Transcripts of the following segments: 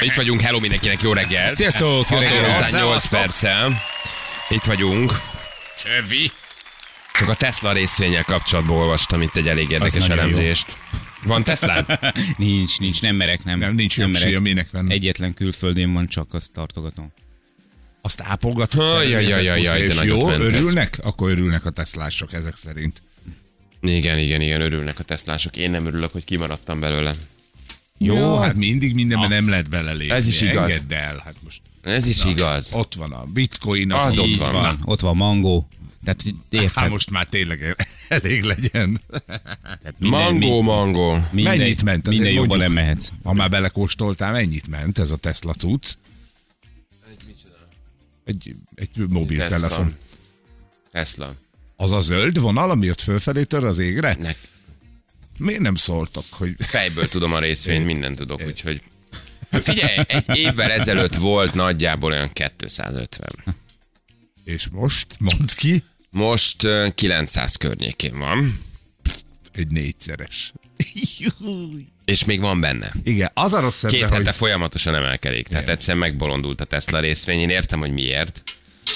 Itt vagyunk, hello mindenkinek, jó reggel. Sziasztok, jó 6 óra reggelt. után 8 Szevasztok. perccel. Itt vagyunk. Csevi. Csak a Tesla részvényel kapcsolatban olvastam itt egy elég érdekes nagyon jó. elemzést. Van Tesla? Nincs, nincs, nem merek, nem. Nem, nincs jobb merek. minek venni. Egyetlen külföldén van, csak azt tartogatom. Azt ápolgatod. Jaj, jaj, jaj, jaj, és jó, ment ez. örülnek? Akkor örülnek a teszlások ezek szerint. Igen, igen, igen, örülnek a Teslások. Én nem örülök, hogy kimaradtam belőle. Jó, hát mindig mindenben nem lehet belelépni. Ez is igaz. Engedd el, hát most Ez is igaz. ott van a bitcoin, Az az, ott van. van. Na, ott van mangó. Tehát érted? Hát most már tényleg elég legyen. Tehát minden, Mangó, mangó. minden, Mennyit ment? Azért Minden jobban nem mehetsz. Ha már belekóstoltál, mennyit ment ez a Tesla cucc? Egy, egy mobiltelefon. Tesla. Az a zöld vonal, ami ott fölfelé tör az égre? Nek. Miért nem szóltak, hogy Fejből tudom a részvényt, mindent tudok, úgyhogy... Figyelj, egy évvel ezelőtt volt nagyjából olyan 250. és most mondd ki, Most ö, 900 környékén van, egy négyszeres. és még van benne. Igen, az a rossz Két ebben, hete hogy folyamatosan emelkedik. Tehát egyszerűen megbolondult a Tesla részvény. Én értem, hogy miért.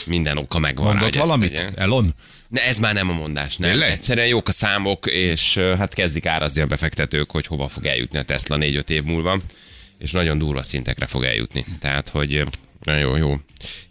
Minden oka megvan mondott ezt valamit, tegye. Elon? Ne, ez már nem a mondás, nem. Tényleg? Egyszerűen jók a számok, és hát kezdik árazni a befektetők, hogy hova fog eljutni a Tesla 4-5 év múlva, és nagyon durva szintekre fog eljutni. Tehát, hogy nagyon jó, jó.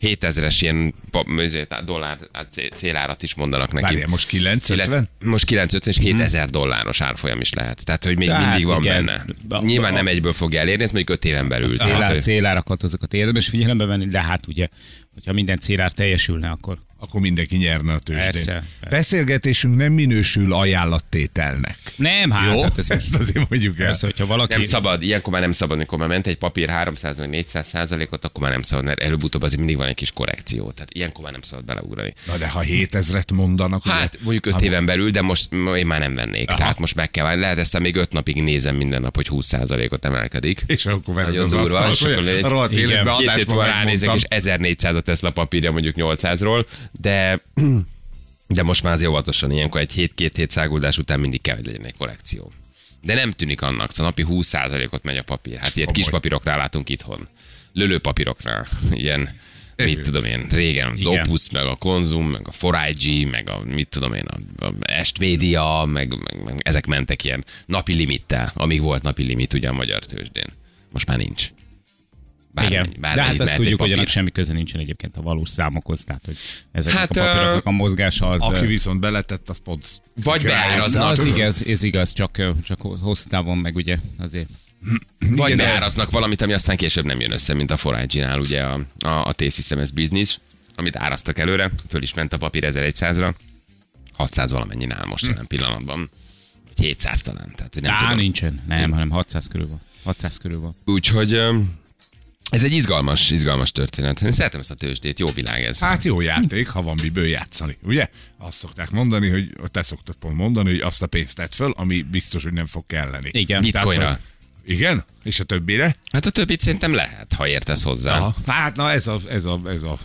7000-es ilyen ezért dollár hát cé- célárat is mondanak neki. Várjál, most 950? Most 950 és 2000 dolláros árfolyam is lehet. Tehát, hogy még Hát mindig van igen. benne. Ba- Nyilván nem egyből fogja elérni, ez mondjuk 5 éven belül. Tehát, Célár, célárakat azokat érdemes figyelembe venni, de hát ugye, hogyha minden célár teljesülne, akkor Akkor mindenki nyerne a tőzsdén. Persze, persze. Beszélgetésünk nem minősül ajánlattételnek. nem, hát, Jó? hát ez, Ezt azért mondjuk el. persze, hogyha valaki... Nem szabad, ilyenkor már nem szabad, amikor már ment egy papír 300 vagy 400 százalékot, akkor már nem szabad, mert előbb-utóbb azért mindig van egy kis korrekció. Tehát ilyenkor már nem szabad beleugrani. Na de ha 7000-et mondanak, ugye- Hát mondjuk 5 éven belül, de most én már nem vennék. Aha. Tehát most meg kell várni. Lehet ezt még 5 napig nézem minden nap, hogy 20 százalékot emelkedik. és akkor vered az durva, asztalt, és akkor hogy egy- a rohadt életben adásban ránézek, és 1400 a Tesla papírja mondjuk 800-ról, de de most már azért óvatosan, ilyenkor egy hét, két hét száguldás után mindig kell, hogy legyen egy korrekció. De nem tűnik annak, szóval napi 20%-ot megy a papír. Hát ilyet kis papíroknál látunk itthon. Lölőpapíroknál. Ilyen, mit Erő. tudom én, régen az Igen. Opus, meg a Konzum, meg a 4IG, meg a mit tudom én, a, a Est Media, meg, meg, meg, ezek mentek ilyen napi limittel, amíg volt napi limit ugye a magyar tőzsdén. Most már nincs. Bármennyi, Igen, de bármennyit hát azt tudjuk, hogy papír. ennek semmi köze nincsen egyébként a valós számokhoz, tehát hogy ezek Hát, a papíroknak a mozgása az... Aki viszont beletett, az pont... Vagy de beáraznak, az igaz, ez igaz, csak, csak hosszú távon meg ugye azért. vagy Igen, de- beáraznak valamit, ami aztán később nem jön össze, mint a 4 ugye a, a, a T-Systems Business, amit áraztak előre, föl is ment a papír 1100-ra, 600 valamennyi áll most jelen pillanatban, vagy 700 talán, tehát hogy nem Á, tudom. nincsen, nem, hanem 600 körül van. 600 körül van. Úgyhogy ez egy izgalmas, izgalmas történet. Én szeretem ezt a tőzsdét, jó világ ez. Hát jó játék, ha van miből játszani, ugye? Azt szokták mondani, hogy te szoktad pont mondani, hogy azt a pénzt tedd föl, ami biztos, hogy nem fog kelleni. Igen. Bitcoinra. hogy- Igen? És a többire? Hát a többit szerintem lehet, ha értesz hozzá. Aha. Hát na ez a, ez a, ez a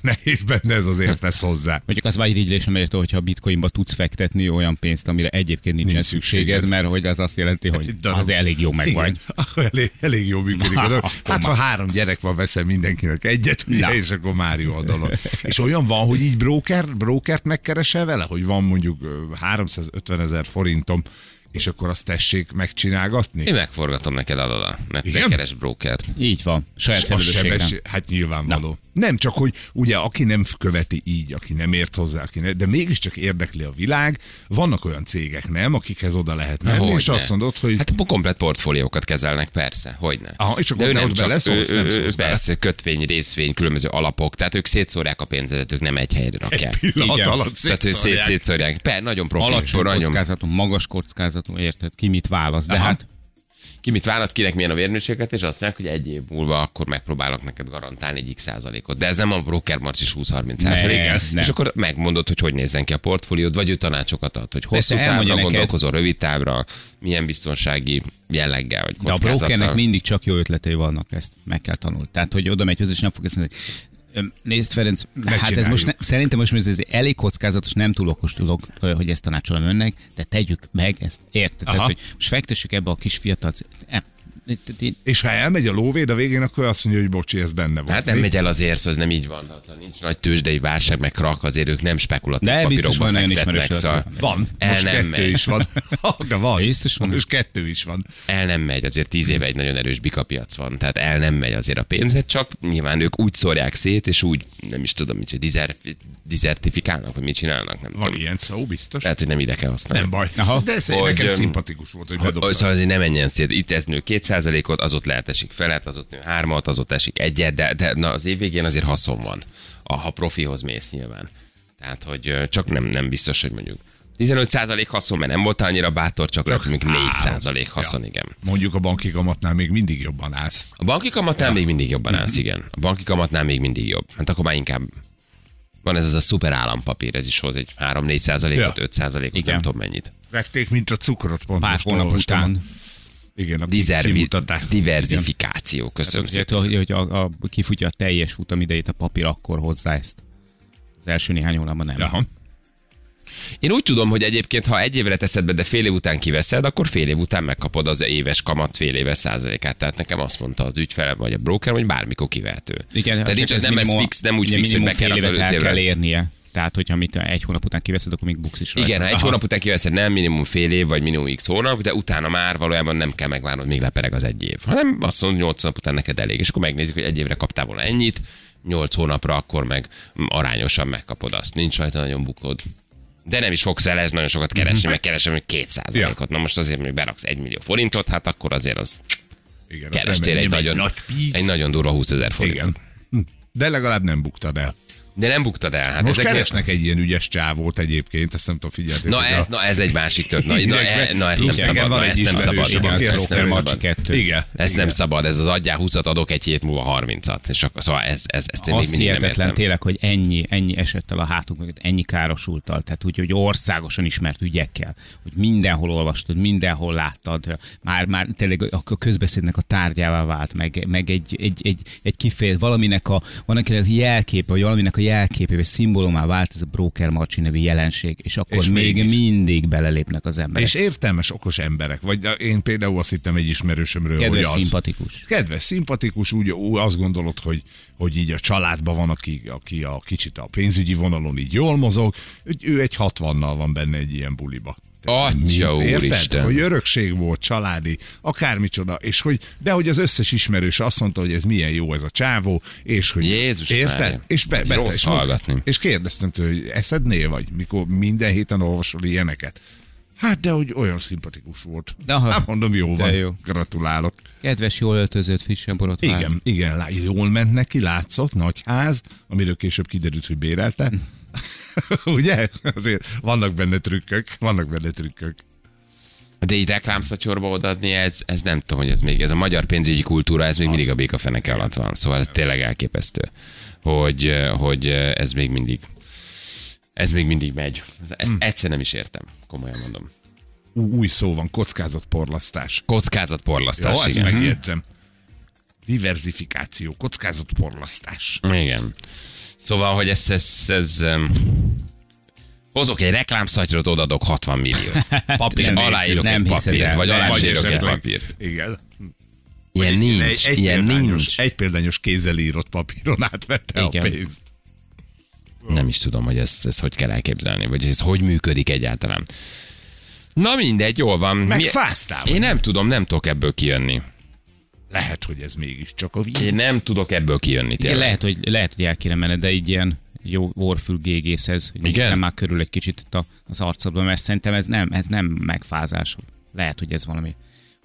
nehéz benne, ez az értesz hozzá. Mondjuk az vagy irigylésem értő, hogyha a bitcoinba tudsz fektetni olyan pénzt, amire egyébként nincsen Nincs szükséged, szükséged. mert hogy az azt jelenti, hogy Egy az elég jó meg vagy. Igen, elég, elég jó működik a dolog. Hát ha három gyerek van, veszel mindenkinek egyet, ugye, Na. és akkor már jó a dolog. És olyan van, hogy így broker, brokert megkeresel vele, hogy van mondjuk ö, 350 ezer forintom, és akkor azt tessék megcsinálgatni? Én megforgatom neked adada, ne, ne Igen? keres brokert. Így van, saját sebesség- Hát nyilvánvaló. Nem csak, hogy ugye aki nem követi így, aki nem ért hozzá, aki ne, de mégiscsak érdekli a világ, vannak olyan cégek, nem, akikhez oda lehet menni, és Hogyne. azt mondod, hogy Hát a komplet portfóliókat kezelnek, persze, hogyne. Aha, és akkor De ő nem csak, beleszólsz, ő, nem ő, persze, kötvény, részvény, különböző alapok, tehát ők szétszórják a pénzedet, ők nem egy helyre rakják. pillanat Igen. alatt Tehát ő szét, szétszórják. szétszórják. Per, nagyon profi. Alacsony nagyon, kockázatú, magas kockázatú, érted? Ki mit választ, de Aha. hát ki mit választ, kinek milyen a vérmérséklet, és azt mondják, hogy egy év múlva akkor megpróbálok neked garantálni egy x százalékot. De ez nem a broker marcis 20-30 százalék. És akkor megmondod, hogy hogy nézzen ki a portfóliód, vagy ő tanácsokat ad, hogy hosszú távra neked. gondolkozol, rövid távra, milyen biztonsági jelleggel, vagy De a brokernek mindig csak jó ötletei vannak, ezt meg kell tanulni. Tehát, hogy oda megy hozzá, és nem fog ezt mondani, Nézd, Ferenc, hát ez most ne, szerintem most ez elég kockázatos, nem túl okos dolog, hogy ezt tanácsolom önnek, de tegyük meg ezt. Érted? Tehát, hogy most fektessük ebbe a kis fiatal... És ha elmegy a lóvéd a végén, akkor azt mondja, hogy bocsi, ez benne volt. Hát nem megy el azért, szóval ez nem így van. Ha nincs nagy tőzsdei válság, meg krak, azért ők nem spekulatív De papírokba van fektetnek, szóval Van, el most nem kettő megy. is van. De van. Biztos van. Most kettő is van. el nem megy, azért tíz éve egy nagyon erős bikapiac van, tehát el nem megy azért a pénzet, csak nyilván ők úgy szórják szét, és úgy nem is tudom, mit csinál, dizer, dizertifikálnak, vagy mit csinálnak, nem Van tudom. ilyen szó, biztos. Lehet, hogy nem ide kell használni. Nem baj. Aha. De ez Hogy, nekem szimpatikus volt, hogy Hogy, bedobta. szóval azért nem menjen szét. Itt ez nő 2%-ot, az ott lehet esik felet, az ott nő hármat, az ott esik egyet, de, de na, az év végén azért haszon van, a, ha profihoz mész nyilván. Tehát, hogy csak nem, nem biztos, hogy mondjuk 15% haszon, mert nem volt annyira bátor, csak, csak mondjuk 4% haszon, Ja. igen. Mondjuk a banki kamatnál még mindig jobban állsz. A banki kamatnál még mindig jobban állsz, igen. A banki kamatnál még mindig jobb. Hát akkor már inkább van ez az a szuper állampapír, ez is hoz egy 3-4 százalékot, Ja. 5 százalékot, Igen. nem tudom mennyit. Vették, mint a cukrot pont. Pár hónap után. Igen, a Dizervi, kimutatás. diversifikáció, köszönöm Ugye, szépen. hogy, hogy a, a, kifutja a teljes futamidejét a papír, akkor hozzá ezt. Az első néhány hónapban nem. Aha. Én úgy tudom, hogy egyébként, ha egy évre teszed be, de fél év után kiveszed, akkor fél év után megkapod az éves kamat fél éves százalékát. Tehát nekem azt mondta az ügyfele vagy a broker, hogy bármikor kivehető. Igen, Tehát nincs, az nem ez fix, nem úgy fix, hogy be kell fél évet el kell érnie. Tehát, hogyha mit egy hónap után kiveszed, akkor még buksz is rajta. Igen, ha egy Aha. hónap után kiveszed, nem minimum fél év, vagy minimum x hónap, de utána már valójában nem kell megvárnod, míg lepereg az egy év. Hanem azt mondod, 8 hónap után neked elég, és akkor megnézik, hogy egy évre kaptál volna ennyit, 8 hónapra akkor meg arányosan megkapod azt. Nincs rajta nagyon bukod. De nem is fogsz el ez nagyon sokat keresni, meg keresem, hogy 2%-ot. Na most azért, hogy beraksz 1 millió forintot, hát akkor azért az Igen, kerestél egy nagyon, nagy píz. egy nagyon durva 20 ezer forintot. Igen. Hm. De legalább nem buktad el. De nem buktad el. Hát Most ezek- keresnek egy ilyen ügyes csávót egyébként, ezt nem tudom, figyelni. Na ez, na ez egy másik tört. Na, na, Igen, na ezt nem szabad. van Na, egy ezt nem szabad. igen, az nem szabad. Igen. Ez igen. nem szabad, ez az adjál 20-at, adok egy hét múlva 30-at. És akkor, szóval ez, ez, ezt én még mindig nem értem. tényleg, hogy ennyi, ennyi esettel a hátunk mögött, ennyi károsultal, tehát úgy, hogy országosan ismert ügyekkel, hogy mindenhol olvastad, mindenhol láttad, már, már tényleg a a közbeszédnek a tárgyává vált, meg, meg egy, egy, egy, egy kifejezés, valaminek a, van akinek jelképe, vagy valaminek a jelképe, vagy szimbólumá vált ez a broker marcsi nevű jelenség, és akkor És még mégis. mindig belelépnek az emberek. És értelmes, okos emberek. Vagy én például azt hittem egy ismerősömről, Kedves, hogy az. szimpatikus. Kedves, szimpatikus, úgy, úgy azt gondolod, hogy, hogy így a családban van, aki, aki a kicsit a pénzügyi vonalon így jól mozog, hogy ő egy 60-nal van benne egy ilyen buliba. Atya úristen. Hogy örökség volt, családi, akármicsoda, és hogy, de hogy az összes ismerős azt mondta, hogy ez milyen jó ez a csávó, és hogy Jézus érted? Mária. És, be, be, Rossz és, hallgatni. és kérdeztem tőle, hogy eszednél vagy, mikor minden héten olvasol ilyeneket? Hát, de hogy olyan szimpatikus volt. De aha. hát mondom, jó van, jó. gratulálok. Kedves, jól öltözött, frissen borotválva. Igen, igen, jól ment neki, látszott, nagy ház, amiről később kiderült, hogy bérelte. Ugye? Azért vannak benne trükkök, vannak benne trükkök. De így reklámszatyorba odaadni, ez, ez nem tudom, hogy ez még, ez a magyar pénzügyi kultúra, ez még mindig a békafeneke alatt van. Szóval ez tényleg elképesztő, hogy, hogy ez még mindig, ez még mindig megy. Ez- Ezt egyszer nem is értem, komolyan mondom. Ú, új szó van, kockázatporlasztás. Kockázatporlasztás, Jó, ezt igen. megjegyzem. Diversifikáció, kockázatporlasztás. Igen. Szóval, hogy ez, ez, ez um, hozok egy reklámszatyrot, odadok 60 milliót. Papír, Nem, aláírok nem egy papírt, el, vagy nem. aláírok egy papírt. Igen. Ilyen nincs, egy, ilyen nincs. Egy példányos kézzel írott papíron átvette Igen. a pénzt. Nem is tudom, hogy ezt, ezt hogy kell elképzelni, vagy ez hogy működik egyáltalán. Na mindegy, jól van. Mi- Megfáztál. Én nem tudom, nem tudok ebből kijönni. Lehet, hogy ez mégiscsak a víz. Én nem tudok ebből kijönni Igen, tényleg. lehet, hogy, lehet, hogy el kéne menned, de így ilyen jó orfül gégészhez, hogy Igen? már körül egy kicsit itt a, az arcodban, mert szerintem ez nem, ez nem megfázás. Lehet, hogy ez valami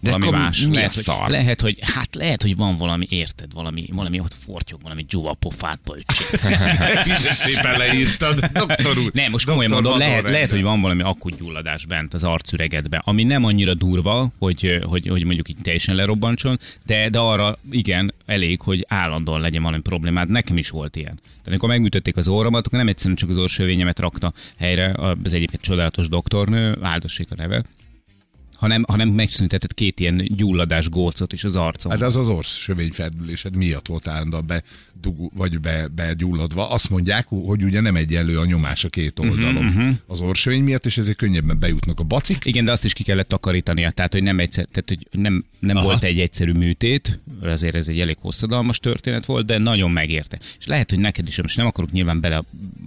De valami más. mi lehet, hogy, szar? lehet, hogy, hát lehet, hogy van valami, érted, valami, valami ott fortyog, valami dzsuva pofát, pölcsi. De szépen leírtad, doktor úr. Nem, most komolyan mondom, lehet, lehet, hogy van valami akut gyulladás bent az arcüregedben, ami nem annyira durva, hogy, hogy, hogy mondjuk így teljesen lerobbantson, de, de arra igen, elég, hogy állandóan legyen valami problémád. Nekem is volt ilyen. Tehát amikor megműtötték az orromat, akkor nem egyszerűen csak az orsövényemet rakta helyre az egyébként csodálatos doktornő, áldossék a neve, hanem, hanem megszüntetett két ilyen gyulladás gócot is az arcon. Hát az az orsz sövényfeldülésed miatt volt állandóan be, dugul, vagy be, begyulladva. Azt mondják, hogy ugye nem egyenlő a nyomás a két oldalon uh-huh, az orsövény miatt, és ezért könnyebben bejutnak a bacik. Igen, de azt is ki kellett takarítania, tehát hogy nem, egyszer, tehát, hogy nem, nem volt egy egyszerű műtét, azért ez egy elég hosszadalmas történet volt, de nagyon megérte. És lehet, hogy neked is, most nem akarok nyilván bele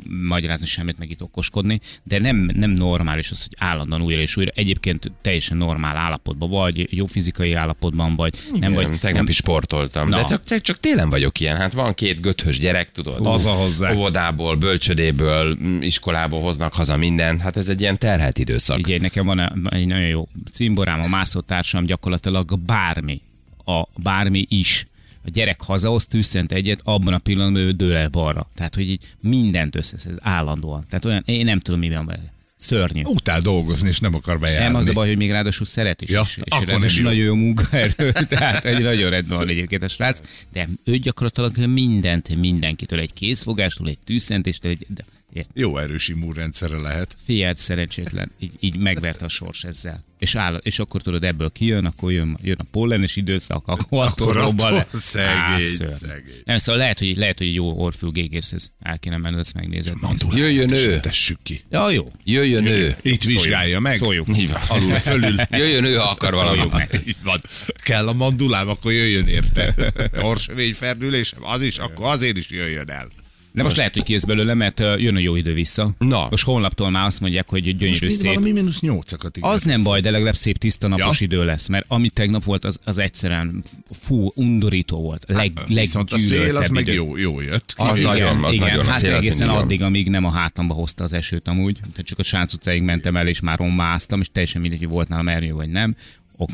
magyarázni semmit, meg itt okoskodni, de nem, nem normális az, hogy állandóan újra és újra, egyébként teljesen normál állapotban vagy, jó fizikai állapotban vagy, nem vagy. Nem, tegnap nem, is sportoltam. Na. De csak, csak télen vagyok ilyen. Hát van két göthös gyerek, tudod. Az a hozzá. Óvodából, bölcsödéből, mm, iskolából hoznak haza mindent. Hát ez egy ilyen terhelt időszak. Ugye nekem van egy nagyon jó cimborám, a mászótársam gyakorlatilag bármi, a bármi is. A gyerek hazahoz tűzszent egyet, abban a pillanatban ő dől el balra. Tehát, hogy így mindent összeszed állandóan. Tehát olyan, én nem tudom, mi van vele. Szörnyű. Utál dolgozni, és nem akar bejárni. Nem az a baj, hogy még ráadásul szeret is, Ja, és, akkor ráadásul nem jó. nagyon jó munkaerő, tehát egy nagyon rendben van egyébként a srác, de ő gyakorlatilag mindent mindenkitől, egy készfogástól, egy tűzszentéstől, egy, ért, Jó erős immunrendszere lehet. figyeld, szerencsétlen, így, így megverte a sors ezzel. És, áll, és akkor tudod, ebből kijön, akkor jön, jön a pollenes időszak, akkor, Akkor akkor robban le. attól szegény, szegény. Nem, szóval lehet, hogy, lehet, hogy egy jó orfülgégész ez. El kéne menned, ezt megnézed. Jöjjön ő. Tessük ki. Ja, jó. Jöjjön ő. Itt vizsgálja meg. Szóljuk. Alul, fölül. Jöjjön ő, ha akar valamit. Itt van. Kell a mandulám, akkor jöjjön érte. Orsövény ferdülésem, az is, akkor azért is jöjjön el. De most lehet, hogy kijössz belőle, mert jön a jó idő vissza. Na. Most holnaptól már azt mondják, hogy Most gyönyörű mind szép. valami mínusz nyolcakat. Az nem baj, de legalább szép tiszta napos Ja. idő lesz, mert ami tegnap volt, az, az egyszerűen fú, undorító volt. Leg, Hát, Viszont a szél az leggyűlöltebb meg idő. jó, jó jött. Az Kicsit. nagyon, az igen, nagyon, hát szél az egészen addig, amíg nem a hátamba hozta az esőt amúgy. Tehát csak a Sánc utcáig mentem el, és már rommáztam, és teljesen mindegy, hogy volt nálam ernyő vagy nem. Ok,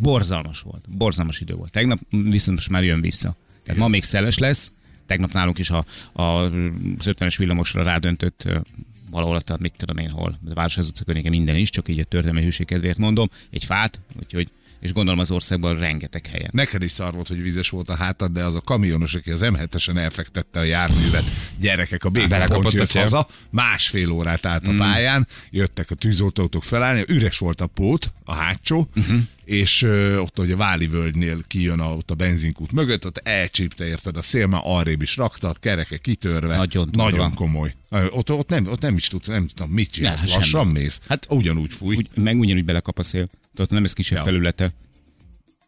borzalmas volt. Borzalmas idő volt. Tegnap viszont most már jön vissza. Tehát ma még szeles lesz. Tegnap nálunk is a, a, az 50-es villamosra rádöntött valahol ott, a- mit tudom én hol, a Városház utca környéke minden is, csak így a történelmi hűség kedvéért mondom, egy fát, úgyhogy és gondolom az országban rengeteg helyen. Neked is szar volt, hogy vizes volt a hátad, de az a kamionos, aki az M7-esen elfektette a járművet, gyerekek a a jött haza, másfél órát állt Mm. a pályán, jöttek a tűzoltók felállni, üres volt a pót, a hátsó, Mhm. És ö, ott, hogy a Váli völgynél kijön a, ott a benzinkút mögött, ott elcsípte érted a szél, már arrébb is rakta, kereke kitörve. Nagyon durva. Nagyon komoly. Ott, ott, nem, ott nem is tudsz, nem tudom, mit csinálsz, Ne, lassan semmi. mész. Hát- ugyanúgy fúj. Úgy, meg ugyanúgy belekap a szél. Tudod, nem ez kisebb Ja. felülete.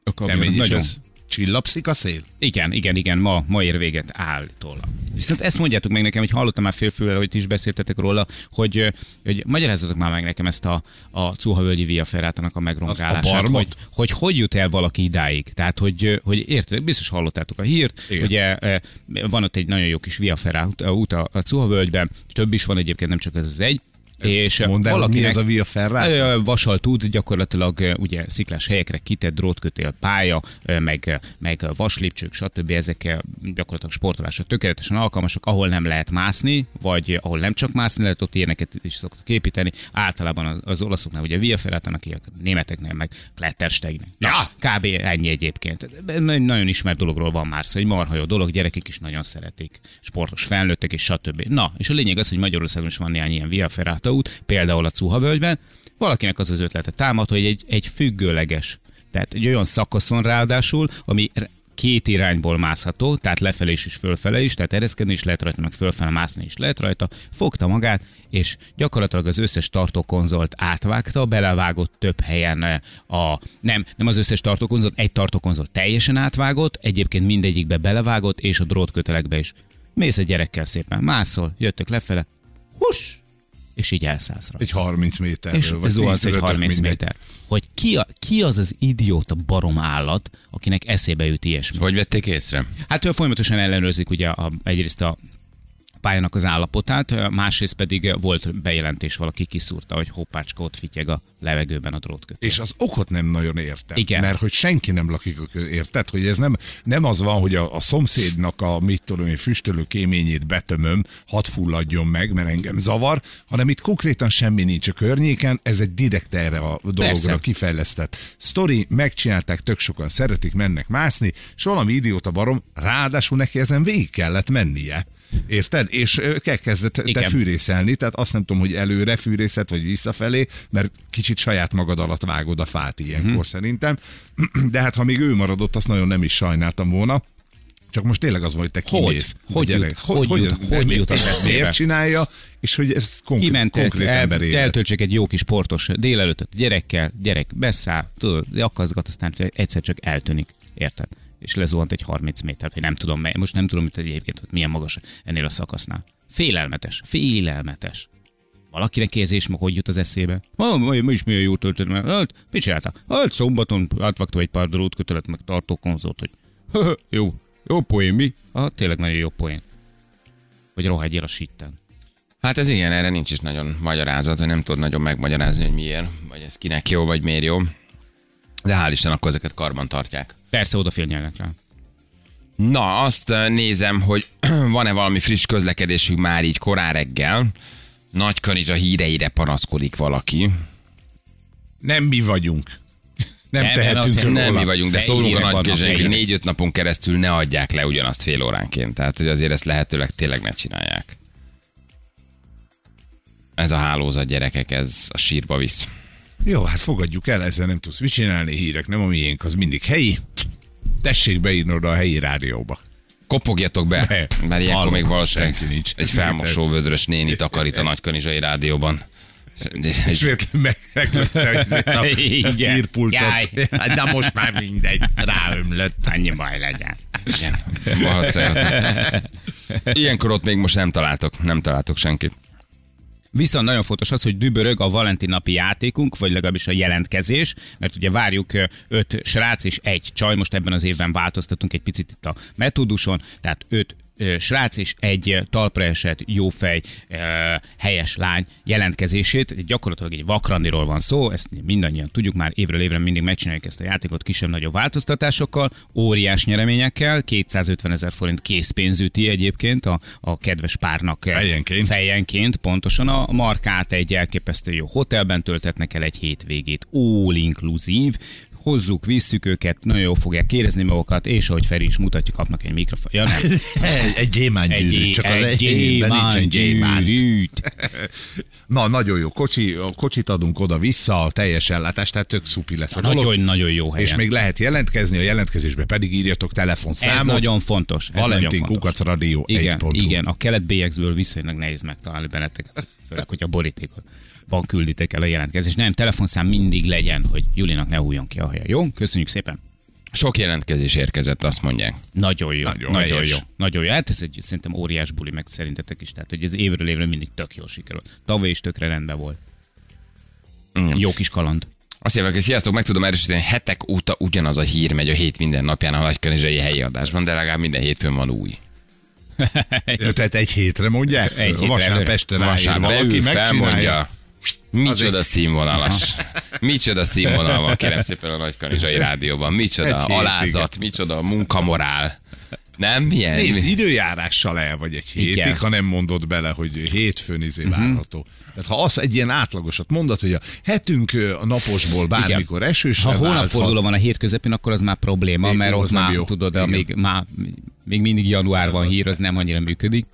A nem kamion. Nagyon. az. Csillapszik a szél? Igen, igen, igen, ma, ma ér véget állítólag. Viszont ezt mondjátok meg nekem, hogy hallottam már félfülel, hogy ti is beszéltetek róla, hogy, hogy magyarázzatok már meg nekem ezt a, a Cuhavölgyi Via Ferrátának a megrongálását, barmot? hogy, hogy hogy jut el valaki idáig. Tehát, hogy, hogy érted, biztos hallottátok a hírt, Igen. ugye van ott egy nagyon jó kis Via Ferrata út a, a Cuhavölgyben, több is van egyébként, nem csak ez az egy, és Mondd el, hogy mi valakinek- ez a Via Ferrata? Ö, Vasalt út gyakorlatilag ugye sziklás helyekre kitett drótkötél pálya, meg, meg vaslépcsők, stb. Ezek gyakorlatilag sportolásra tökéletesen alkalmasak, ahol nem lehet mászni, vagy ahol nem csak mászni lehet, ott ilyeneket is szoktak építeni. Általában az, olaszoknál ugye Via Ferrata-nak, a németeknél meg Klettersteignek. Na, Ja. Kb. ennyi egyébként. Egy Nagyon ismert dologról van már szó, egy marha jó dolog, gyerekek is nagyon szeretik, sportos felnőttek és stb. Na, és a lényeg az, hogy Magyarországon is van néhány ilyen Via Ferrata út, például a Cuha völgyben, valakinek az az ötlete támad, hogy egy, egy függőleges, tehát egy olyan szakaszon ráadásul, ami két irányból mászható, tehát lefelé is és fölfele is, tehát ereszkedni is lehet rajta, meg fölfele mászni is lehet rajta, fogta magát, és gyakorlatilag az összes tartókonzolt átvágta, belevágott több helyen eh, a, nem, nem az összes tartókonzolt, egy tartókonzolt teljesen átvágott, egyébként mindegyikbe belevágott, és a drótkötelekbe is. Mész a gyerekkel szépen, mászol, jöttök lefele, hus, és így elszállsz rajta. Egy 30 méterről, És vagy zuhansz 10 egy tök 30 mindegy. méter. Hogy ki, a, ki az az idióta barom állat, akinek eszébe jut ilyesmi. Hogy vették észre? Hát ő folyamatosan ellenőrzik ugye a, egyrészt a pályának az állapotát, másrészt pedig volt bejelentés, valaki kiszúrta, hogy hoppácska ott fityeg a levegőben a drótkötő. És az okot nem nagyon értem. Igen. Mert hogy senki nem lakik, érted? Hogy ez nem, nem az van, hogy a, a szomszédnak a mit tudom én, füstölő kéményét betömöm, hadd fulladjon meg, mert engem zavar, hanem itt konkrétan semmi nincs a környéken, ez egy direkt erre a dologra Persze. kifejlesztett sztori, megcsinálták, tök sokan szeretik, mennek mászni, és valami idióta barom, ráadásul neki ezen végig kellett mennie. Érted? És kezdett te Igen. fűrészelni, tehát azt nem tudom, hogy előre fűrészet, vagy visszafelé, mert kicsit saját magad alatt vágod a fát ilyenkor Mhm. szerintem. De hát ha még ő maradott, azt nagyon nem is sajnáltam volna. Csak most tényleg az van, hogy te Hogy? kimész. Hogy a jut- hogy jut- hogy jut az? Miért csinálja, és hogy ez konkrét, Kiment, konkrét el, ember élet. eltöltsek egy jó kis sportos délelőttet gyerekkel, gyerek beszáll, tudod, akaszgat, aztán egyszer csak eltűnik, érted? És lezuhant egy 30 métert, vagy nem tudom, mely- most nem tudom, hogy egyébként hogy milyen magas ennél a szakasznál. Félelmetes, félelmetes. Valakinek érzés, ma hogy jut az eszébe? Ma, ma, ma is milyen jó töltött, mert hát, mit csinálta? Hát szombaton átvágtam egy pár drótkötelet, meg tartókonzót, hogy jó, jó poén, mi? Ah, tényleg nagyon jó poén. Hogy rohadjél a sitten. Hát ez igen, erre nincs is nagyon magyarázat, hogy nem tudod nagyon megmagyarázni, hogy miért, vagy ez kinek jó, vagy miért jó. De hál' Isten, akkor ezeket karban tartják. Persze odafigyelnek rá. Na, azt nézem, hogy van-e valami friss közlekedésünk már így korán reggel. Nagy Kanizsa híreire panaszkodik valaki. Nem mi vagyunk. Nem, Nem, tehetünk nem, Nem róla. mi vagyunk, de szólunk a nagy közönségnek, hogy négy-öt napon keresztül ne adják le ugyanazt fél óránként. Tehát, hogy azért ezt lehetőleg tényleg ne csinálják. Ez a hálózat gyerekek, ez a sírba visz. Jó, hát fogadjuk el, ezzel nem tudsz mit csinálni, hírek, nem a miénk, az mindig helyi. Tessék beírni oda a helyi rádióba. Kopogjatok be, Ne. mert ilyenkor Hallom, még valószínűleg nincs. egy felmosó vödrös néni takarít a nagykanizsai rádióban. És véletlenül meg, meglökte a Igen. hírpultot. Jaj. De most már mindegy, ráömlött. Annyi baj legyen. Igen, valószínűleg. Ilyenkor ott még most nem találtok, nem találtok senkit. Viszont nagyon fontos az, hogy dübörög a Valentin napi játékunk, vagy legalábbis a jelentkezés, mert ugye várjuk öt srác és egy csaj, most ebben az évben változtatunk egy picit itt a metóduson, tehát öt srác és egy talpra esett jófej helyes lány jelentkezését. Gyakorlatilag egy vakrandiról van szó, ezt mindannyian tudjuk már évről évre mindig megcsináljuk ezt a játékot kisebb-nagyobb változtatásokkal, óriás nyereményekkel, 250 ezer forint készpénz üti egyébként a, a kedves párnak Fejenként. fejenként pontosan a markát egy elképesztő jó hotelben töltetnek el egy hétvégét, all inclusive, hozzuk, visszük őket, nagyon jól fogják kérezni magukat, és ahogy Feri is mutatja, kapnak egy mikrofon. Ja, nem. Egy, gyémántgyűrű, csak az egy nincsen gyémánt. Na, nagyon jó kocsi, kocsit adunk oda-vissza, a teljes ellátás, tehát tök szupi lesz a dolog. Nagyon-nagyon jó helyen. És még lehet jelentkezni, a jelentkezésbe pedig írjatok telefonszámot. ez nagyon fontos. Ez Valentin nagyon. Kukac Radio Igen, 1.hu. igen, a kelet bélyegzből viszonylag nehéz megtalálni benneteket, főleg, hogy a borítékot van külditek el a jelentkezést. Nem, telefonszám mindig legyen, hogy Julinak ne hújjon ki a haja. Jó? Köszönjük szépen. Sok jelentkezés érkezett, azt mondják. Nagyon jó, Nagyon nagyon, helyes. jó. Nagyon jó. Hát ez egy szerintem óriás buli, meg szerintetek is. Tehát, hogy ez évről évre mindig tök jól sikerült. Tavaly is tökre rendben volt. Igen. Jó kis kaland. Azt hívják, hogy sziasztok, meg tudom erősíteni, hetek óta ugyanaz a hír megy a hét minden napján a nagykanizsai helyi adásban, de legalább minden hétfőn van új. Ja, Tehát egy hétre mondják? Egy Egy hétre Vasárnap előre. este ráír Vasárnap valaki, megcsinálja. felmondja. Micsoda Azért- színvonalas. Micsoda színvonal van, kérem szépen a Nagykanizsai Rádióban. Micsoda Egy alázat, micsoda munkamorál. Nem? Milyen? Nézd, időjárással el vagy egy hétig, Igen. ha nem mondod bele, hogy hétfőn izé várható. Tehát ha az egy ilyen átlagosat mondod, hogy a hetünk a naposból bármikor esősre Ha hónapforduló van a hét közepén, akkor az már probléma, Még mert ott már, jó. tudod, Igen. még, már, még mindig január van hír, az nem annyira működik.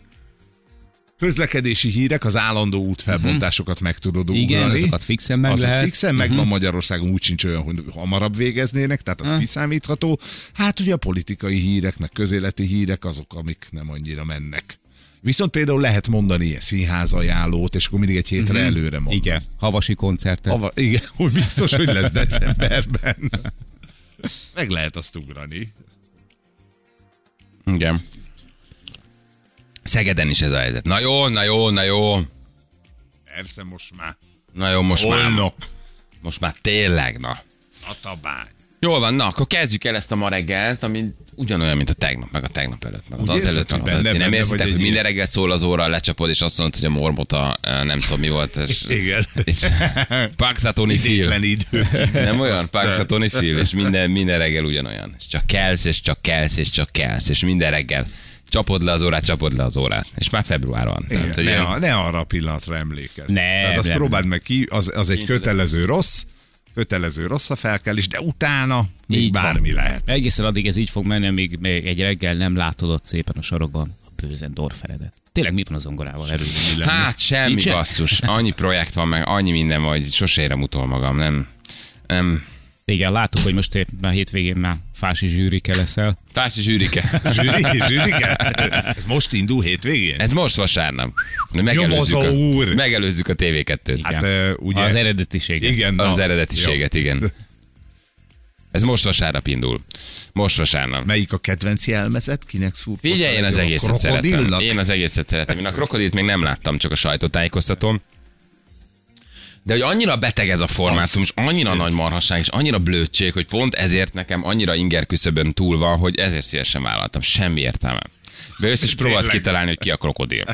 Közlekedési hírek, az állandó útfelbontásokat meg tudod ugrani. Mhm. Igen, azokat fixen meg Azok lehet. Mhm. fixen megvan Magyarországon, úgy sincs olyan, hogy hamarabb végeznének, tehát az kiszámítható. Hát ugye a politikai hírek, meg közéleti hírek azok, amik nem annyira mennek. Viszont például lehet mondani ilyen színház ajánlót, és akkor mindig egy hétre előre mondod. Mhm. Igen, havasi koncertet. Ava, igen, hogy biztos, hogy lesz decemberben. Meg lehet azt ugrani. Igen. Szegeden is ez a helyzet. Na jó, na jó, na jó. Persze most már. Na jó, most már, Olnok. most már tényleg, na. Tatabány. Jól van, na, akkor kezdjük el ezt a ma reggelt, ami ugyanolyan, mint a tegnap, meg a tegnap előtt, meg az Úgy az előtt, meg az előtt. Nem érzitek, hogy minden reggel szól az óra, lecsapod, és azt mondod, hogy a mormota, nem tudom mi volt. És, Igen. és Paxatoni Phil. Nem olyan? Paxatoni Phil, és minden, minden reggel ugyanolyan. És csak kelsz, és csak kelsz, és csak kelsz, és minden reggel csapod le az órát, csapod le az órát. És már február van. Tehát, Igen, hogy ne, ilyen- a- ne arra a pillanatra emlékezz. Ne, Tehát azt nem. próbáld meg ki, az, az egy kötelező rossz, kötelező rossz a felkelés, de utána még Így van. bármi lehet. Egészen addig ez így fog menni, amíg még egy reggel nem látod ott szépen a sarokban a bőzen Dorferedet. Tényleg mi van az zongorával? Hát semmi Nincsen? basszus. Annyi projekt van, meg annyi minden van, hogy sose érem utol magam. Nem, nem. Igen, láttuk, hogy most éppen a hétvégén már fási zsűrike leszel. Társi zsűrike. Zsűri, zsűrike? Ez most indul hétvégén? Ez most vasárnap. Megelőzzük a, úr. megelőzzük a TV2-t. Hát uh, ugye... Az eredetiség. Igen, na, Az eredetiséget, jó. igen. Ez most vasárnap indul. Most vasárnap. Melyik a kedvenc jelmezet? Kinek szúrt? Figyelj, én az egészet szeretem. Én az egészet szeretem. Én a krokodilt még nem láttam, csak a sajtótájékoztatón. De hogy annyira beteg ez a formátum, és annyira nagy marhaság, és annyira blödség, hogy pont ezért nekem annyira inger küszöbön túl van, hogy ezért szívesen vállaltam. Semmi értelme. Bejössz és próbáld Tényleg. kitalálni, hogy ki a krokodil.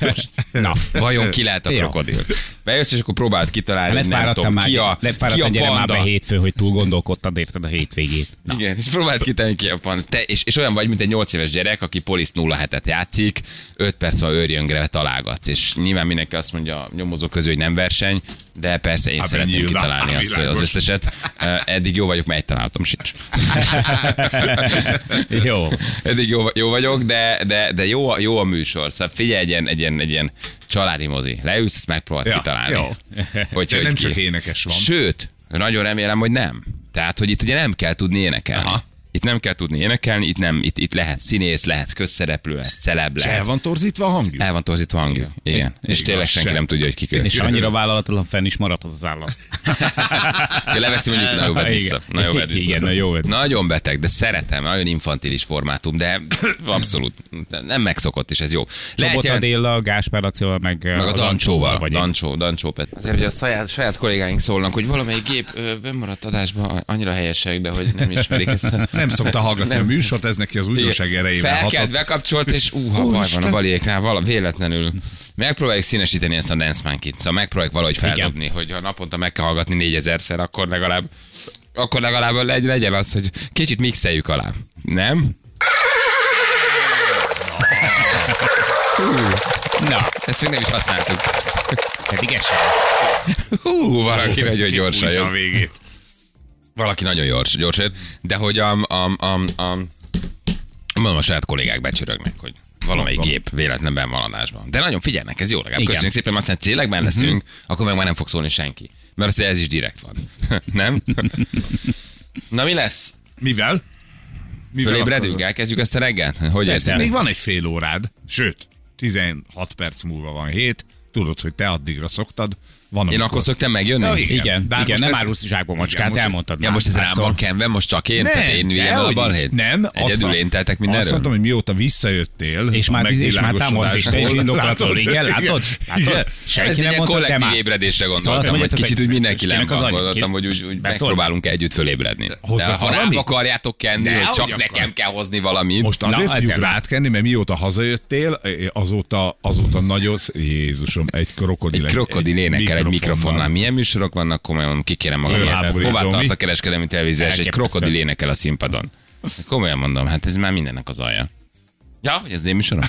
Most, na, vajon ki lehet a krokodil? Bejössz és akkor próbáld kitalálni, hogy nem tudom, már, ki a, ki a gyere már be panda. hétfő, hogy túl gondolkodtad, érted a hétvégét. Na. Igen, és próbáld kitalálni ki a panda. Te, és, és, olyan vagy, mint egy 8 éves gyerek, aki Polisz 07-et játszik, 5 perc van őrjöngre találgatsz, és nyilván mindenki azt mondja a nyomozók közül, hogy nem verseny, de persze én Hát, szeretném nyilván, kitalálni azt, az összeset. Eddig jó vagyok, mert egy találatom sincs. Jó. Eddig jó, jó vagyok, de, de, de jó, a- jó a műsor. Szóval figyelj, egy ilyen, egy ilyen, egy ilyen családi mozi. Leülsz, ezt megpróbáld Ja, kitalálni. jó. Hogy, De hogy nem ki. csak énekes van. Sőt, nagyon remélem, hogy nem. Tehát, hogy itt ugye nem kell tudni énekelni. Aha. Itt nem kell tudni énekelni, itt, nem, itt, itt lehet színész, lehet közszereplő, lehet celeb, És el lehet. van torzítva a hangjuk? El van torzítva a hangja. Igen. És Igaz, tényleg senki se. nem tudja, hogy ki És annyira vállalatlan fenn is maradhat az állat. Ja, leveszi mondjuk, na jó, vedd vissza. Igen. Na jó, vedd vissza. Igen, na jó, vedd vissza. Nagyon beteg, de szeretem, nagyon infantilis formátum, de abszolút nem megszokott, is ez jó. Lehet Csobot jelent- Adélla, Gáspár Lacival, meg, meg a Dancsóval. vagy Dancsó, Dancsó Pet. Azért, hogy a saját, saját kollégáink szólnak, hogy valamelyik gép ö, bemaradt adásban annyira helyesek, de hogy nem ismerik ezt a... Nem szokta hallgatni a műsort, ez neki az újdonság erejével Felkelt, hatott. bekapcsolt, és ú, ha baj van a Úristen. baliéknál, vala, véletlenül. Megpróbáljuk színesíteni ezt a Dance Monkey-t, szóval megpróbáljuk valahogy feldobni, Igen. hogy ha naponta meg kell hallgatni négyezerszer, akkor legalább akkor legalább legy- legyen az, hogy kicsit mixeljük alá. Nem? Na, Ezt még nem is használtuk. pedig ez sem lesz. Hú, valaki nagyon gyorsan Kifújta a jön. végét. Valaki nagyon gyors, gyors. De hogy a, a, a, a, mondom, a saját kollégák becsörögnek, hogy valamelyik gép véletlenben van adásban. De nagyon figyelnek, ez jó, legalább Igen. köszönjük szépen, mert aztán tényleg benne leszünk, akkor meg már nem fog szólni senki. Mert azért ez is direkt van. nem? Na mi lesz? Mivel? Mivel Fölébredünk, elkezdjük ezt a reggelt? Hogy Persze. érted? Még van egy fél órád, sőt, 16 perc múlva van hét, tudod, hogy te addigra szoktad. Van, Én amikor- akkor szoktam megjönni? Ja, Igen, De hát igen, most nem ez- árulsz zsákba Igen, macskát, most- elmondtad Ja, most ez rám van kenve, most csak én? Nem, Tehát én el a balhét? Nem, azt Egyedül én teltek Azt mindenről? mondtam, hogy mióta visszajöttél. És már- és már támadsz is, te is. Látod? Igen, látod? Látod? Igen. Senki nem mondta, te kollektív már. ébredésre Szóval gondoltam, azt hogy kicsit úgy mindenki anyja, gondoltam, hogy úgy, megpróbálunk együtt fölébredni. Ha rám akarjátok kenni, hogy csak nekem kell hozni valamit. Most azért fogjuk ezzel rád kenni, mert mióta hazajöttél, azóta, azóta nagyon... Jézusom, egy krokodil. egy krokodil énekel egy mikrofonnal. mikrofonnal. Milyen műsorok vannak? Komolyan kikérem magam. Hová tart a kereskedelmi televízió, és egy krokodil énekel a színpadon. Komolyan mondom, hát ez már mindennek az alja. Ja, hogy ez én műsorom?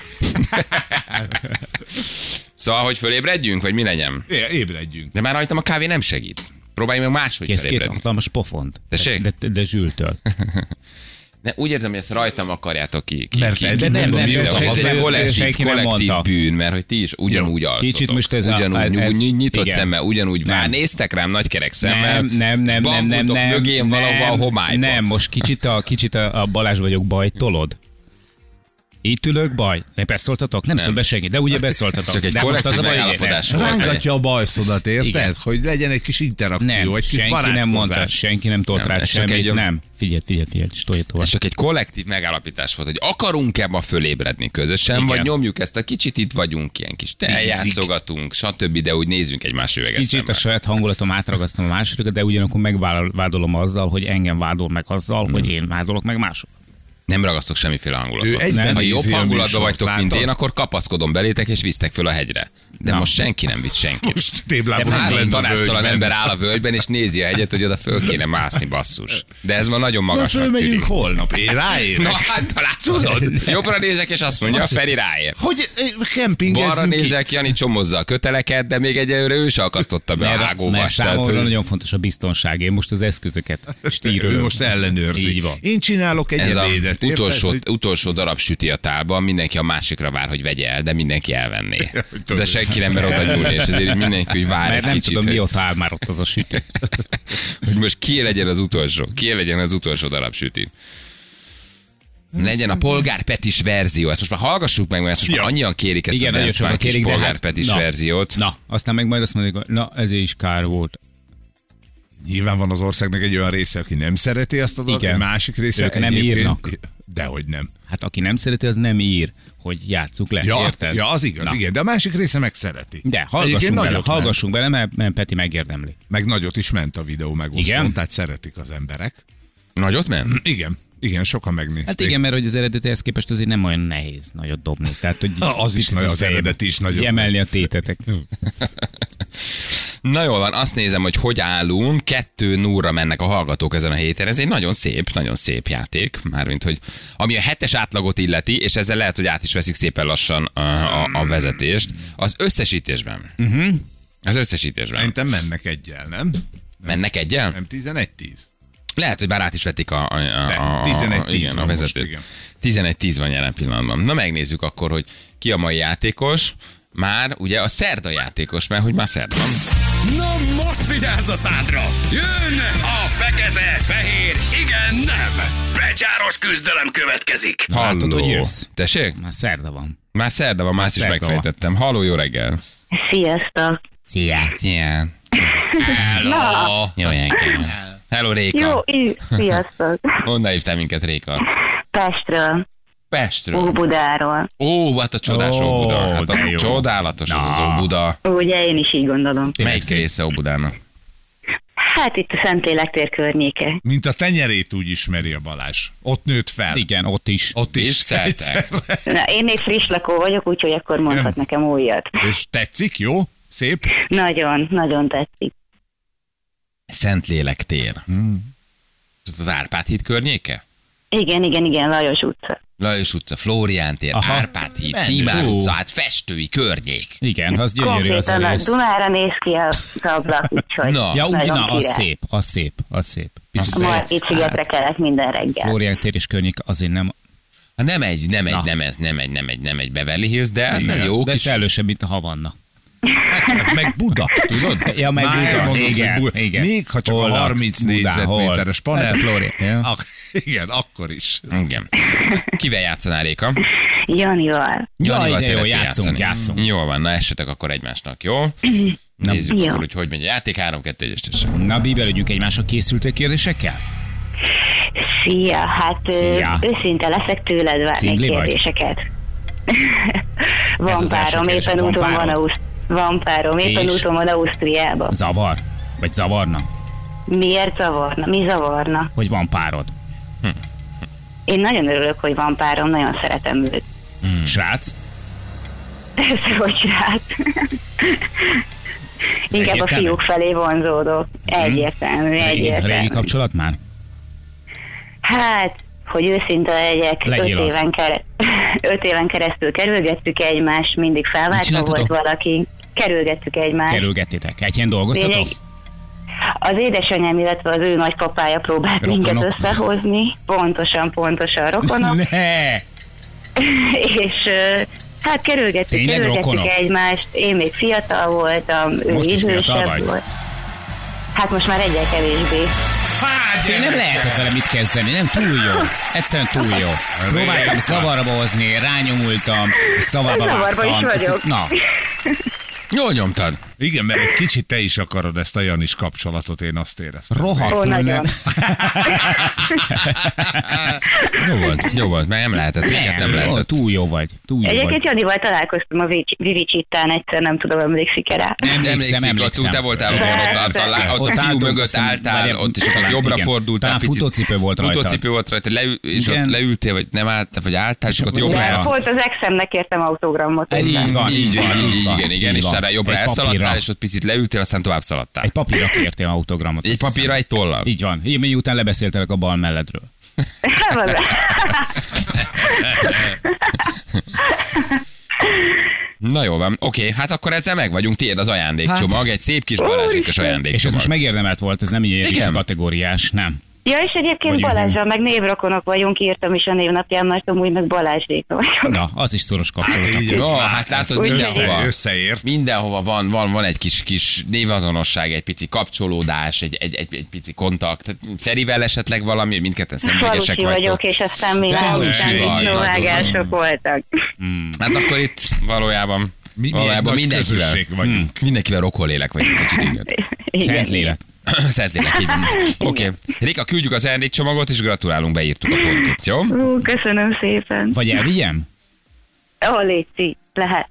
szóval, hogy fölébredjünk, vagy mi legyen? É, Ébredjünk. De már rajtam a kávé nem segít. Próbálj meg máshogy Kész két hatalmas pofont. Tessék? De, de, de zsültől. De úgy érzem, hogy ezt rajtam akarjátok ki. ki Mert ki, ki- nem, de nem, hogy nem, ez egy kollektív, nem kollektív bűn, mert hogy ti is ugyanúgy alszotok. Kicsit most ez a- ugyanúgy, ez- úgy nyitott igen. szemmel, ugyanúgy. Nem. Már néztek rám nagy kerek szemmel. Nem, nem, nem, nem, nem, bambultok nem. mögém valahol a nem. Nem, most kicsit a, kicsit a, a Balázs vagyok baj, tolod. Itt ülök, baj. Ne beszóltatok? Nem, nem. szól be senki, de ugye beszóltatok. Csak egy de most az a baj. Rángatja a bajszodat, érted? Igen. Hogy legyen egy kis interakció, Nem, egy kis senki nem mondta, senki nem tolt csak semmit, egy- nem. Figyelj, figyelj, figyelj, stolj tovább. Ez csak egy kollektív megállapítás volt, hogy akarunk-e ma fölébredni közösen, Igen. vagy nyomjuk ezt a kicsit, itt vagyunk, ilyen kis eljátszogatunk, stb., de úgy nézzünk egymás üveges Kicsit szemmel. a saját hangulatom átragasztom a másodikat, de ugyanakkor megvádolom azzal, hogy engem vádol meg azzal, Hmm. hogy én vádolok meg másokat. Nem ragasztok semmiféle hangulatot. Ő ha jobb a hangulatban vagytok, mint látod? én, akkor kapaszkodom belétek, és visztek föl a hegyre. De Na. most senki nem visz senkit. Most téblából Három a tanástalan ember áll a völgyben, és nézi a hegyet, hogy oda föl kéne mászni, basszus. De ez ma nagyon Na, magasnak fölmegyünk tűnik. holnap, én ráérek. Na hát, látod? Jobbra nézek, és azt mondja, Feri ráér. Hogy eh, kempingezzünk Balra itt. nézek, Jani csomozza a köteleket, de még egyelőre ő se akasztotta be a Mert, hágóba. mert számomra hogy- nagyon fontos a biztonság. Én most az eszközöket stírölöm. Ő most ellenőrzi. Így van. Én csinálok egy ez ebédet. utolsó, érted? Hogy- utolsó darab süti a tálban, mindenki a másikra vár, hogy vegye el, de mindenki elvenné. hogy De senki nem mer oda nyúlni, és ezért mindenki úgy vár Mert egy nem kicsit, tudom, hogy, mióta áll már ott az a sütő. hogy most ki legyen az utolsó, ki legyen az utolsó darab süti. Legyen a polgárpetis verzió. Ezt most már hallgassuk meg, mert ezt most Ja. már annyian kérik ezt Igen, a Dance kérik, de hát, polgárpetis na, verziót. Na, aztán meg majd azt mondjuk, hogy na, ezért is kár volt. Nyilván van az országnak egy olyan része, aki nem szereti azt a dolgot, Igen. egy másik része Ők nem írnak. Dehogy nem. Hát aki nem szereti, az nem ír, hogy játsszuk le, Ja, érted? ja, az igaz, Na. igen, de a másik része meg szereti. De Egyébként hallgassunk bele, hallgassunk bele, mert, mert Peti megérdemli. Meg nagyot is ment a videó megosztón, Igen? tehát szeretik az emberek. Nagyot nem? Igen, igen, sokan megnézték. Hát igen, mert hogy az eredetihez képest azért nem olyan nehéz nagyot dobni. Tehát, hogy az is nagy, az eredeti is nagyobb. Emelni a tétetek. Na jól van, azt nézem, hogy hogy állunk. Kettő núra mennek a hallgatók ezen a héten. Ez egy nagyon szép, nagyon szép játék. Mármint, hogy ami a hetes átlagot illeti, és ezzel lehet, hogy át is veszik szépen lassan a, a, a vezetést. Az összesítésben. Uh-huh. Az összesítésben. Szerintem mennek egyel, nem? Mennek egyel? Nem 11-10. Lehet, hogy bár át is vették a, a, a, a, 11-10 igen, a van most, vezetőt. igen. 11-10 van jelen pillanatban. Na megnézzük akkor, hogy ki a mai játékos. Már ugye a szerda játékos, mert hogy már szerda van. Na most vigyázz a szádra! Jön a fekete, fehér, igen, nem! Becsáros küzdelem következik! Látod, hogy jössz? Tessék? Már szerda van. Már szerda van, már ezt is szerda megfejtettem. Halló, jó reggel. Sziasztok! Szia. Szia. Hello. Jó reggel. Hello, Réka. Jó, í- sziasztok! Honnan hívtál minket, Réka? Pestről, Pestről. Óbudáról. Ó, hát a csodás Ó, Óbuda. Hát az jó. csodálatos az az Na. Óbuda. Ugye én is így gondolom. Melyik része Óbudának? Hát itt a Szentlélek tér környéke. Mint a tenyerét úgy ismeri a Balázs. Ott nőtt fel. Igen, ott is. Ott is. Egyszer. Na, én még friss lakó vagyok, úgyhogy akkor mondhat Nem. nekem újat. És tetszik, jó? Szép? Nagyon, nagyon tetszik. Szentlélek tér. Ez Az Árpád híd környéke? Igen, igen, igen, Lajos utca. Lajos utca, Flórián tér, Aha. Árpád híd, Hú. utca, hát festői környék. Igen, az gyönyörű az a. Dunára néz ki az ablak, úgyhogy Na. Ja, úgy, na, az szép, az szép, az szép. Picit. Margit szigetre kelek minden reggel. Flórián tér és környék azért nem, Ha nem egy, nem egy, Na. nem ez, nem egy, nem egy, nem egy Beverly Hills, de hát Igen. jó de kis... szellősebb, mint a Havanna. Meg Buda, tudod? Ja, meg Már Buda, mondod, hogy igen, Buda. igen. Még ha csak Hol a laksz? 30 Budán, négyzetméteres panel. Hát, Flórián, ja. Ak- igen, akkor is. Igen. Kivel játszanál, Réka? Janival. Janival de jó, játszunk, játszani. játszunk. Jó van, na essetek akkor egymásnak, jó? Nézzük Jó. akkor, hogy hogy megy a játék. 3 2 1 tessék. Na, bíbelődjünk egymásra készültek kérdésekkel? Szia, hát Szia. őszinte leszek tőled várni kérdéseket. Van párom, éppen Van úton van, párod? Auszt- van párom, éppen És? úton van Ausztriába. Zavar? Vagy zavarna? Miért zavarna? Mi zavarna? Hogy van párod? Én nagyon örülök, hogy van párom, nagyon szeretem őt. Srác? Persze, hogy srác. Inkább a egyértelmű? fiúk felé vonzódok. Egyértelmű, Régi, egyértelmű. régi kapcsolat már? Hát, hogy őszinte legyek, öt Legyél az. éven, kere- öt éven keresztül kerülgettük egymást, mindig felváltva volt valaki. Kerülgettük egymást. Kerülgettétek. Egy ilyen dolgoztatok? Lényeg- Az édesanyám, illetve az ő nagypapája próbált Rokonok. minket összehozni, pontosan, pontosan rokonok, Ne! és hát kerülgettük, Tényleg kerülgettük rokonok? egymást, én még fiatal voltam, ő Most idősebb volt. Hát most már egyel kevésbé. Én nem lehetett vele mit kezdeni, nem túl jó. Egyszerűen túl jó. Próbáltam szavarba hozni, rányomultam, szavarba Zavarba is vagyok. Na, Jól nyomtad. Igen, mert egy kicsit te is akarod ezt a Janis kapcsolatot, én azt éreztem. Ó, nagyon. nem. Jó volt, jó volt, mert nem lehetett, nem ó, lehetett. túl jó vagy. Túl jó Egyébként. Janival találkoztam a Vic- Vivicsittán egyszer, nem tudom, emlékszik-e rá. Emlékszem, Emlékszik, ott emlékszem. te voltál ott, ott, álltál, ott a fiú mögött álltál, ott is ott jobbra fordultál. Talán futócipő volt rajta. Futócipő volt rajta, és ott leültél, vagy nem álltál, vagy álltál, és ott jobbra. Volt az exemnek kértem autogramot. Így van, Így van, igen, igen, és arra jobbra Egy ott picit leültél, aztán tovább szaladtál. Egy papírra kértél autogramot. Egy papírra, egy tollal. Így van. Így miután lebeszéltelek a bal melledről. Na jó van, oké, hát akkor ezzel meg vagyunk, tiéd az ajándékcsomag, egy szép kis Balázsikas És ez ajándékcsomag. most megérdemelt volt, ez nem ilyen kategóriás, nem. Ja, és egyébként Vagy- Balázsral meg névrokonok vagyunk, írtam is a névnapján, mert amúgy meg Balázséka vagyok. Na, az is szoros kapcsolat. így Jó, ez hát látod, Úgy mindenhova. Össze, összeért. Mindenhova van, van, van egy kis, kis névazonosság, egy pici kapcsolódás, egy, egy, egy, egy pici kontakt. Tehát Ferivel esetleg valami, mindketten Falusi vagytok. vagyok, és aztán így szóvágások voltak. Hát akkor itt valójában, Mi, valójában mindenkivel, közösség vagyunk. mindenkivel rokolélek vagy egy kicsit, igen. Igen. Szent lélek. Szentlélek. Oké. Okay. Rika, küldjük az ajándékcsomagot, és gratulálunk, beírtuk a pontot, jó? Ú, köszönöm szépen. Vagy elvigyem? Ó, légy lehet.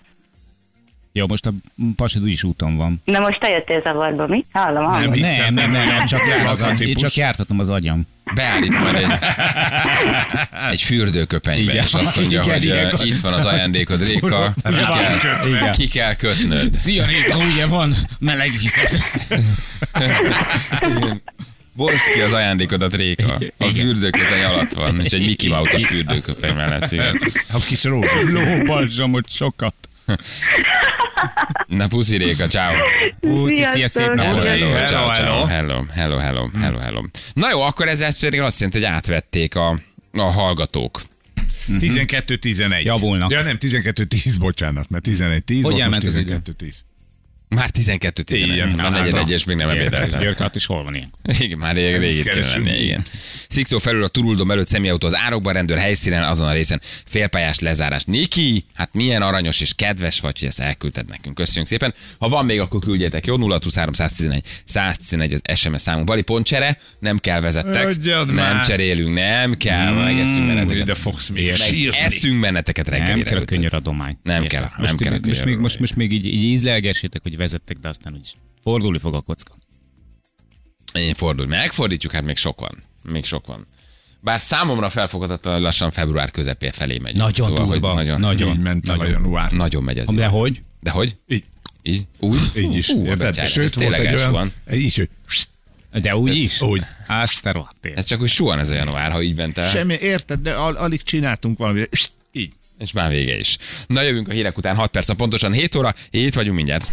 Jó, most a pasid úgyis úton van. Na most te jöttél zavarba, mi? Hallom, hallom. Nem, hiszem, nem, nem, nem, csak, jár az, az a én csak jártatom az agyam. Beállít majd egy, egy fürdőköpenybe, Igen. és azt mondja, Igen, hogy igen. uh, itt van az ajándékod, Réka, ki kell, Igen. ki kell kötnöd. Szia Réka, ugye van meleg vizet. Borsd ki az ajándékodat, Réka. A fürdőköpeny alatt van, és egy Mickey Mouse-os fürdőköpeny lesz. igen. A kis rózsaszín. Lóbalzsamot sokat. Na puszi, Réka, ciao. Puszi, szia, szép napot. Hello, Hello, hello. hello, hello, hello, hello, hello. Na jó, akkor ez pedig azt jelenti, hogy átvették a, a hallgatók. 12-11. Javulnak. Ja nem, 12-10, bocsánat, mert 11-10 volt, most elment idő? 12-10. Már 12 Igen, 11 A negyed egyes még nem ebédeltem. Györkat is hol van ilyen? Igen, már rég, rég itt kéne lennie, igen. Szikszó felül a turuldom előtt személyautó az árokban, rendőr helyszínen, azon a részen félpályás lezárás. Niki, hát milyen aranyos és kedves vagy, hogy ezt elküldted nekünk. Köszönjük szépen. Ha van még, akkor küldjetek, jó? 023 111 111 az SMS számunk. Bali pontcsere, nem kell vezettek. Adjad nem már. cserélünk, nem kell, megeszünk Ide benneteket. fogsz még Meg sírni. eszünk benneteket Nem reggelire. kell a könyöradomány. Nem kell, nem kell most, még, most, most még így, így ízlelgessétek, hogy vezettek, de aztán úgyis fordulni fog a kocka. Én fordulj. Megfordítjuk, hát még sok van. Még sok van. Bár számomra felfogadhatatlan, hogy lassan február közepé felé megy. Nagyon hogy durva, nagyon, nagyon. Így ment el a Nagyon. január. nagyon megy ez. De hogy? De hogy? Így, Így? Úgy? így is. Ú, érted? Sőt, volt egy olyan, elsuhan. így, hogy De úgy Ez- is? úgy. Azt rohadt élet. Ez csak úgy suhan ez a január, ha így ment el. semmi, érted, de al- alig csináltunk valamit. Így. És már vége is. Na jövünk a hírek után 6 perc, pontosan 7 óra, itt vagyunk mindjárt.